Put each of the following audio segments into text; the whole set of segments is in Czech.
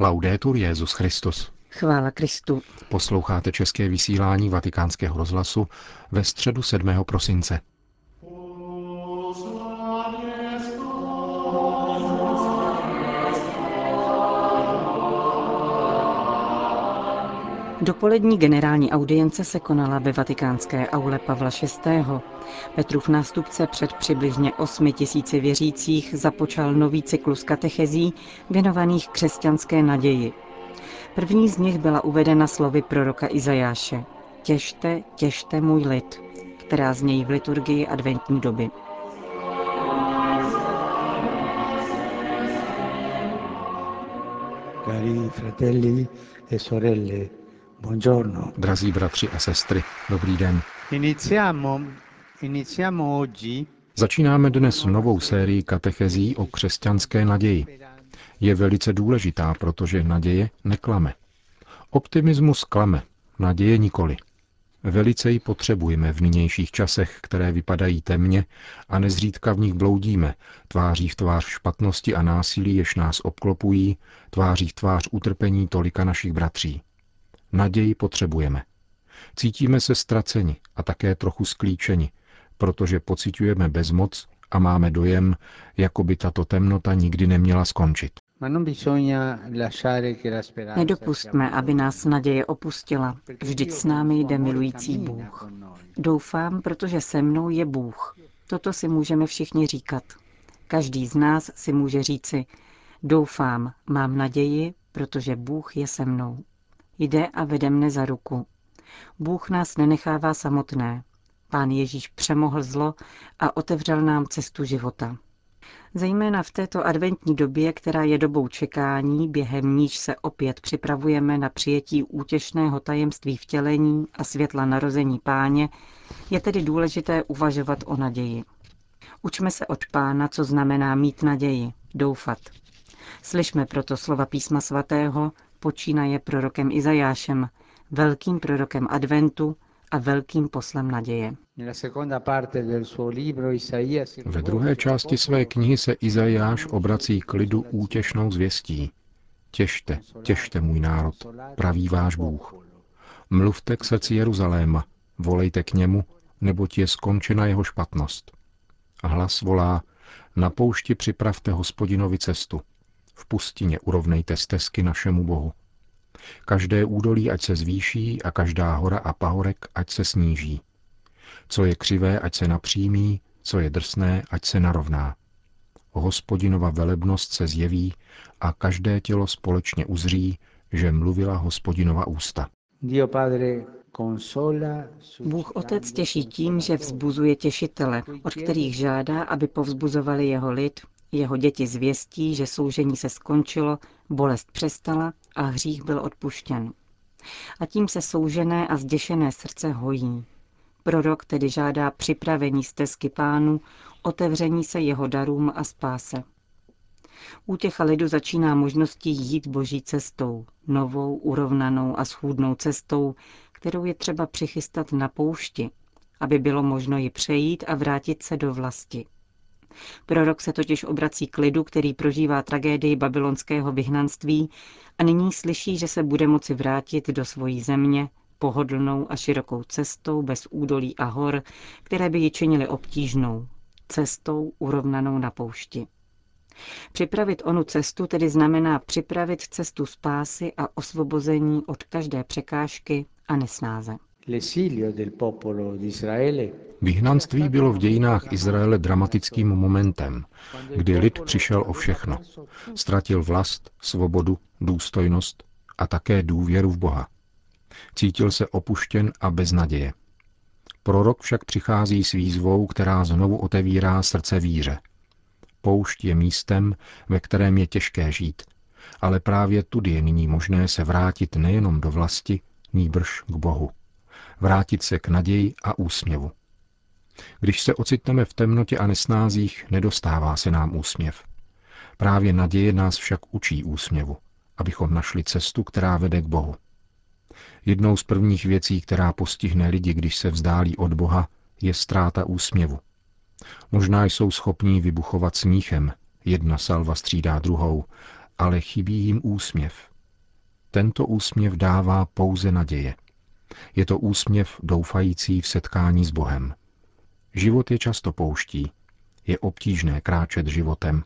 Laudetur Jezus Christus. Chvála Kristu. Posloucháte české vysílání Vatikánského rozhlasu ve středu 7. prosince. Dopolední generální audience se konala ve vatikánské aule Pavla VI. Petrův nástupce před přibližně 8 tisíci věřících započal nový cyklus katechezí věnovaných křesťanské naději. První z nich byla uvedena slovy proroka Izajáše. Těšte, těšte můj lid, která znějí v liturgii adventní doby. Cari fratelli e sorelle, buongiorno. Drazí bratři a sestry, dobrý den. Iniziamo, iniziamo oggi Začínáme dnes novou sérii katechezí o křesťanské naději. Je velice důležitá, protože naděje neklame. Optimismus klame, naděje nikoli. Velice ji potřebujeme v nynějších časech, které vypadají temně a nezřídka v nich bloudíme, tváří v tvář špatnosti a násilí, jež nás obklopují, tváří v tvář utrpení tolika našich bratří. Naději potřebujeme. Cítíme se ztraceni a také trochu sklíčeni, protože pociťujeme bezmoc a máme dojem, jako by tato temnota nikdy neměla skončit. Nedopustme, aby nás naděje opustila. Vždyť s námi jde milující Bůh. Doufám, protože se mnou je Bůh. Toto si můžeme všichni říkat. Každý z nás si může říci, doufám, mám naději, protože Bůh je se mnou. Jde a vede mne za ruku. Bůh nás nenechává samotné. Pán Ježíš přemohl zlo a otevřel nám cestu života. Zejména v této adventní době, která je dobou čekání, během níž se opět připravujeme na přijetí útěšného tajemství vtělení a světla narození páně, je tedy důležité uvažovat o naději. Učme se od pána, co znamená mít naději, doufat. Slyšme proto slova písma svatého, počínaje prorokem Izajášem, velkým prorokem adventu a velkým poslem naděje. Nella seconda parte del suo libro Isaia si Ve druhé části své knihy se Izajáš obrací k lidu útěšnou zvěstí. Těšte, těšte můj národ, praví váš Bůh. Mluvte k srdci Jeruzaléma, volejte k němu, neboť je skončena jeho špatnost. A hlas volá, na poušti připravte hospodinovi cestu, v pustině urovnejte stezky našemu Bohu. Každé údolí ať se zvýší a každá hora a pahorek ať se sníží. Co je křivé, ať se napřímí, co je drsné, ať se narovná. Hospodinova velebnost se zjeví a každé tělo společně uzří, že mluvila hospodinova ústa. Dio Padre Bůh Otec těší tím, že vzbuzuje těšitele, od kterých žádá, aby povzbuzovali jeho lid, jeho děti zvěstí, že soužení se skončilo, bolest přestala a hřích byl odpuštěn. A tím se soužené a zděšené srdce hojí. Prorok tedy žádá připravení stezky pánu, otevření se jeho darům a spáse. Útěcha lidu začíná možností jít boží cestou, novou, urovnanou a schůdnou cestou, kterou je třeba přichystat na poušti, aby bylo možno ji přejít a vrátit se do vlasti. Prorok se totiž obrací k lidu, který prožívá tragédii babylonského vyhnanství a nyní slyší, že se bude moci vrátit do svojí země pohodlnou a širokou cestou bez údolí a hor, které by ji činily obtížnou, cestou urovnanou na poušti. Připravit onu cestu tedy znamená připravit cestu spásy a osvobození od každé překážky a nesnáze. Vyhnanství bylo v dějinách Izraele dramatickým momentem, kdy lid přišel o všechno. Ztratil vlast, svobodu, důstojnost a také důvěru v Boha. Cítil se opuštěn a bez naděje. Prorok však přichází s výzvou, která znovu otevírá srdce víře. Poušť je místem, ve kterém je těžké žít, ale právě tudy je nyní možné se vrátit nejenom do vlasti, nýbrž k Bohu. Vrátit se k naději a úsměvu. Když se ocitneme v temnotě a nesnázích, nedostává se nám úsměv. Právě naděje nás však učí úsměvu, abychom našli cestu, která vede k Bohu. Jednou z prvních věcí, která postihne lidi, když se vzdálí od Boha, je ztráta úsměvu. Možná jsou schopní vybuchovat smíchem, jedna salva střídá druhou, ale chybí jim úsměv. Tento úsměv dává pouze naděje. Je to úsměv doufající v setkání s Bohem. Život je často pouští. Je obtížné kráčet životem.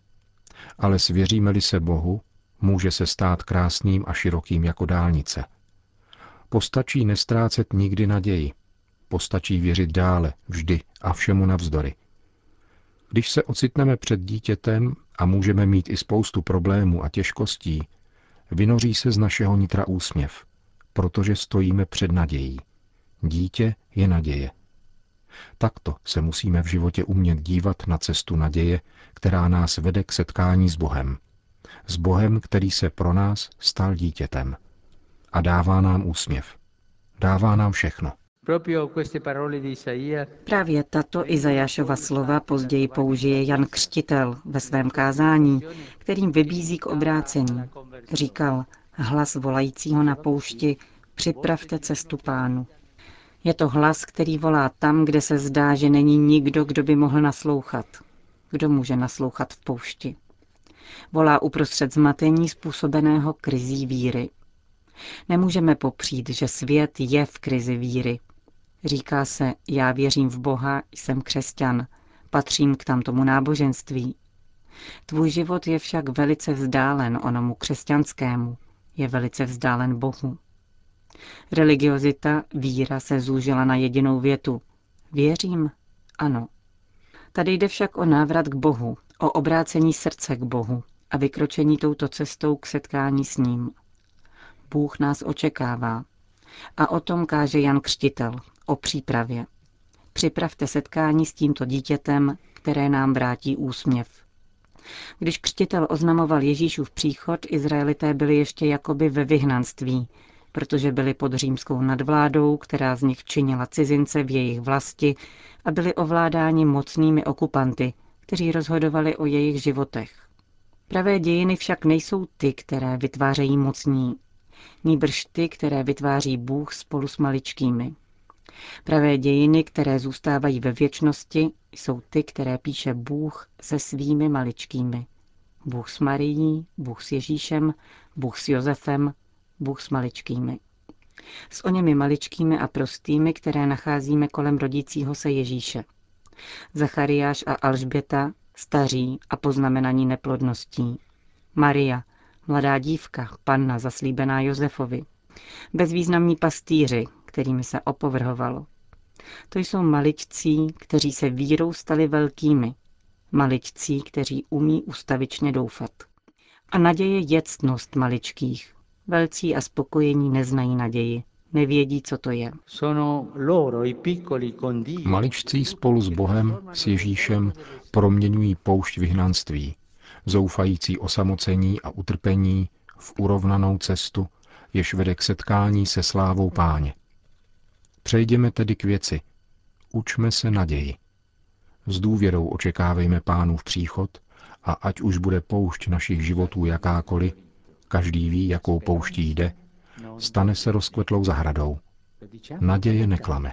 Ale svěříme-li se Bohu, může se stát krásným a širokým jako dálnice. Postačí nestrácet nikdy naději. Postačí věřit dále, vždy a všemu navzdory. Když se ocitneme před dítětem a můžeme mít i spoustu problémů a těžkostí, vynoří se z našeho nitra úsměv, protože stojíme před nadějí. Dítě je naděje. Takto se musíme v životě umět dívat na cestu naděje, která nás vede k setkání s Bohem. S Bohem, který se pro nás stal dítětem. A dává nám úsměv. Dává nám všechno. Právě tato Izajášova slova později použije Jan Křtitel ve svém kázání, kterým vybízí k obrácení. Říkal, hlas volajícího na poušti, připravte cestu pánu. Je to hlas, který volá tam, kde se zdá, že není nikdo, kdo by mohl naslouchat. Kdo může naslouchat v poušti? Volá uprostřed zmatení způsobeného krizí víry. Nemůžeme popřít, že svět je v krizi víry. Říká se, já věřím v Boha, jsem křesťan, patřím k tamtomu náboženství. Tvůj život je však velice vzdálen onomu křesťanskému, je velice vzdálen Bohu. Religiozita, víra se zúžila na jedinou větu. Věřím? Ano. Tady jde však o návrat k Bohu, o obrácení srdce k Bohu a vykročení touto cestou k setkání s ním. Bůh nás očekává. A o tom káže Jan Křtitel, o přípravě. Připravte setkání s tímto dítětem, které nám vrátí úsměv. Když křtitel oznamoval Ježíšův příchod, Izraelité byli ještě jakoby ve vyhnanství, protože byli pod římskou nadvládou, která z nich činila cizince v jejich vlasti a byli ovládáni mocnými okupanty, kteří rozhodovali o jejich životech. Pravé dějiny však nejsou ty, které vytvářejí mocní, nýbrž ty, které vytváří Bůh spolu s maličkými. Pravé dějiny, které zůstávají ve věčnosti, jsou ty, které píše Bůh se svými maličkými. Bůh s Marií, Bůh s Ježíšem, Bůh s Josefem, Bůh s maličkými. S oněmi maličkými a prostými, které nacházíme kolem rodícího se Ježíše. Zachariáš a Alžběta, staří a poznamenaní neplodností. Maria, mladá dívka, panna zaslíbená Josefovi. Bezvýznamní pastýři, kterými se opovrhovalo. To jsou maličcí, kteří se vírou stali velkými. Maličcí, kteří umí ustavičně doufat. A naděje je ctnost maličkých, Velcí a spokojení neznají naději, nevědí, co to je. Maličcí spolu s Bohem, s Ježíšem, proměňují poušť vyhnanství, zoufající osamocení a utrpení v urovnanou cestu, jež vede k setkání se slávou páně. Přejdeme tedy k věci. Učme se naději. S důvěrou očekávejme pánův příchod a ať už bude poušť našich životů jakákoliv, každý ví, jakou pouští jde, stane se rozkvetlou zahradou. Naděje neklame.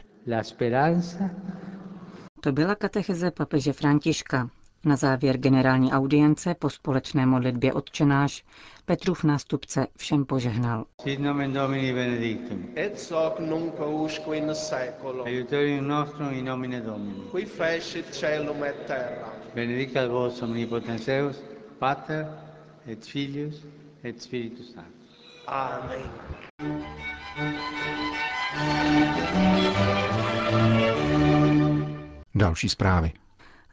To byla katecheze papeže Františka. Na závěr generální audience po společné modlitbě odčenáš Petrův nástupce všem požehnal. Sit nomen Domini benedictum. et hoc nunc usque in seculum, Aiutorium nostrum in nomine Domini. qui fecit caelum et terra. Benedicat vos omnipotens Deus, Pater et Filius et Spiritus Sanctus. Amen. Další zprávy.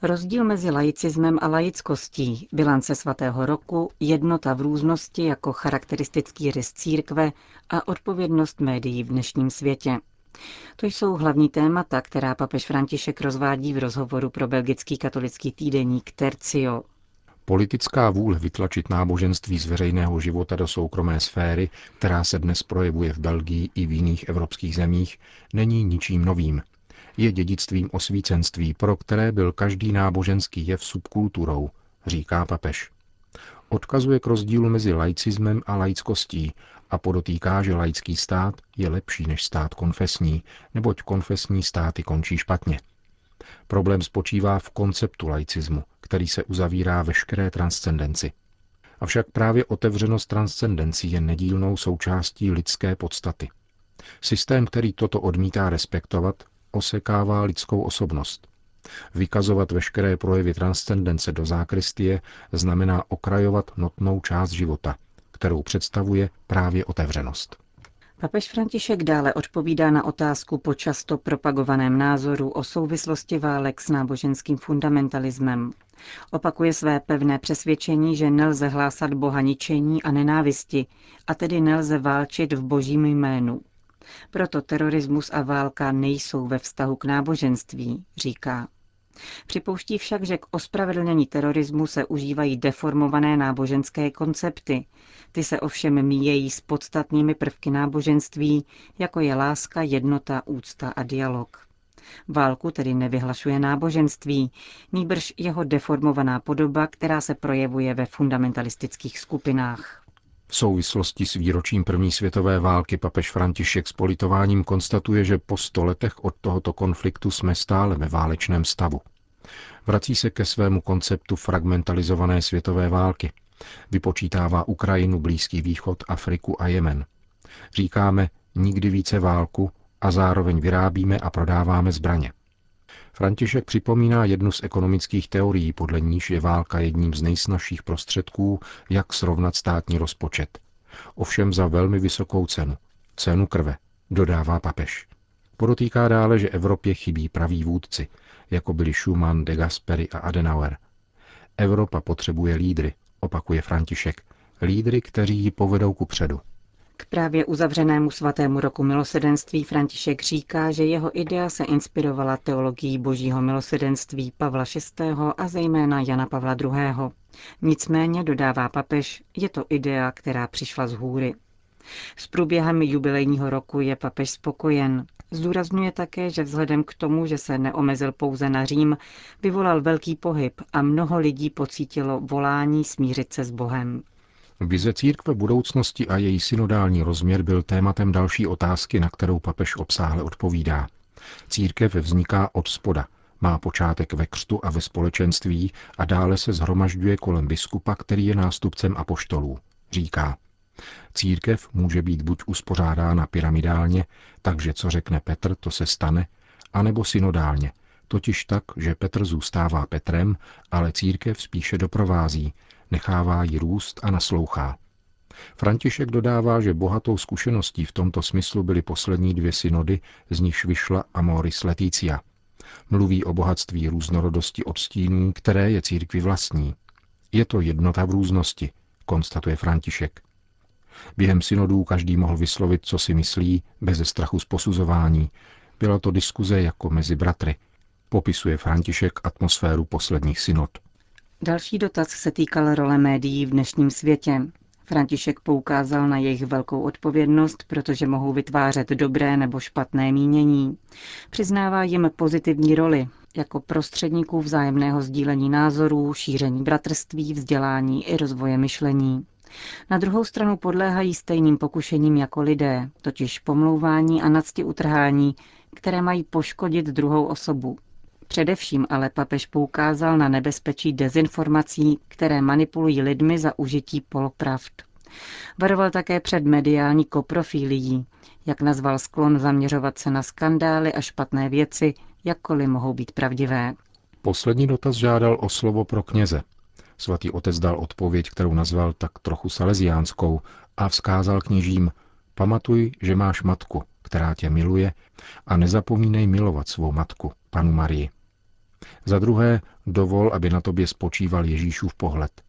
Rozdíl mezi laicismem a laickostí, bilance svatého roku, jednota v různosti jako charakteristický rys církve a odpovědnost médií v dnešním světě. To jsou hlavní témata, která papež František rozvádí v rozhovoru pro belgický katolický týdeník Tercio. Politická vůle vytlačit náboženství z veřejného života do soukromé sféry, která se dnes projevuje v Belgii i v jiných evropských zemích, není ničím novým. Je dědictvím osvícenství, pro které byl každý náboženský jev subkulturou, říká papež. Odkazuje k rozdílu mezi laicismem a laickostí a podotýká, že laický stát je lepší než stát konfesní, neboť konfesní státy končí špatně. Problém spočívá v konceptu laicismu, který se uzavírá veškeré transcendenci. Avšak právě otevřenost transcendencí je nedílnou součástí lidské podstaty. Systém, který toto odmítá respektovat, osekává lidskou osobnost. Vykazovat veškeré projevy transcendence do zákristie znamená okrajovat notnou část života, kterou představuje právě otevřenost. Papež František dále odpovídá na otázku po často propagovaném názoru o souvislosti válek s náboženským fundamentalismem. Opakuje své pevné přesvědčení, že nelze hlásat Boha ničení a nenávisti, a tedy nelze válčit v božím jménu. Proto terorismus a válka nejsou ve vztahu k náboženství, říká. Připouští však, že k ospravedlnění terorismu se užívají deformované náboženské koncepty. Ty se ovšem míjejí s podstatnými prvky náboženství, jako je láska, jednota, úcta a dialog. Válku tedy nevyhlašuje náboženství, nýbrž jeho deformovaná podoba, která se projevuje ve fundamentalistických skupinách. V souvislosti s výročím první světové války papež František s politováním konstatuje, že po sto letech od tohoto konfliktu jsme stále ve válečném stavu. Vrací se ke svému konceptu fragmentalizované světové války. Vypočítává Ukrajinu, Blízký východ, Afriku a Jemen. Říkáme nikdy více válku a zároveň vyrábíme a prodáváme zbraně. František připomíná jednu z ekonomických teorií, podle níž je válka jedním z nejsnažších prostředků, jak srovnat státní rozpočet. Ovšem za velmi vysokou cenu. Cenu krve, dodává papež. Podotýká dále, že Evropě chybí praví vůdci, jako byli Schumann, de Gasperi a Adenauer. Evropa potřebuje lídry, opakuje František, lídry, kteří ji povedou ku předu. K právě uzavřenému svatému roku milosedenství František říká, že jeho idea se inspirovala teologií božího milosedenství Pavla VI. a zejména Jana Pavla II. Nicméně, dodává papež, je to idea, která přišla z hůry. S průběhem jubilejního roku je papež spokojen. Zdůrazňuje také, že vzhledem k tomu, že se neomezil pouze na Řím, vyvolal velký pohyb a mnoho lidí pocítilo volání smířit se s Bohem. Vize církve budoucnosti a její synodální rozměr byl tématem další otázky, na kterou papež obsáhle odpovídá. Církev vzniká od spoda, má počátek ve křtu a ve společenství a dále se zhromažďuje kolem biskupa, který je nástupcem apoštolů. Říká, církev může být buď uspořádána pyramidálně, takže co řekne Petr, to se stane, anebo synodálně, totiž tak, že Petr zůstává Petrem, ale církev spíše doprovází, nechává ji růst a naslouchá. František dodává, že bohatou zkušeností v tomto smyslu byly poslední dvě synody, z nichž vyšla Amoris Leticia. Mluví o bohatství různorodosti odstínů, které je církvi vlastní. Je to jednota v různosti, konstatuje František. Během synodů každý mohl vyslovit, co si myslí, bez strachu z posuzování. Byla to diskuze jako mezi bratry. Popisuje František atmosféru posledních synod. Další dotaz se týkal role médií v dnešním světě. František poukázal na jejich velkou odpovědnost, protože mohou vytvářet dobré nebo špatné mínění. Přiznává jim pozitivní roli jako prostředníků vzájemného sdílení názorů, šíření bratrství, vzdělání i rozvoje myšlení. Na druhou stranu podléhají stejným pokušením jako lidé, totiž pomlouvání a nadsti utrhání, které mají poškodit druhou osobu. Především ale papež poukázal na nebezpečí dezinformací, které manipulují lidmi za užití polopravd. Varoval také před mediální koprofílií, jak nazval sklon zaměřovat se na skandály a špatné věci, jakkoliv mohou být pravdivé. Poslední dotaz žádal o slovo pro kněze. Svatý otec dal odpověď, kterou nazval tak trochu salesiánskou a vzkázal kněžím, pamatuj, že máš matku, která tě miluje a nezapomínej milovat svou matku, panu Marii. Za druhé, dovol, aby na tobě spočíval Ježíšův pohled.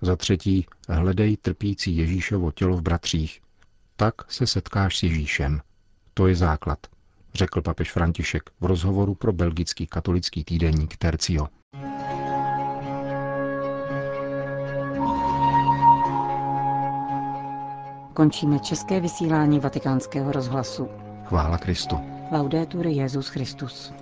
Za třetí, hledej trpící Ježíšovo tělo v bratřích. Tak se setkáš s Ježíšem. To je základ, řekl papež František v rozhovoru pro belgický katolický týdeník Tercio. Končíme české vysílání vatikánského rozhlasu. Chvála Kristu. Laudetur Jezus Christus.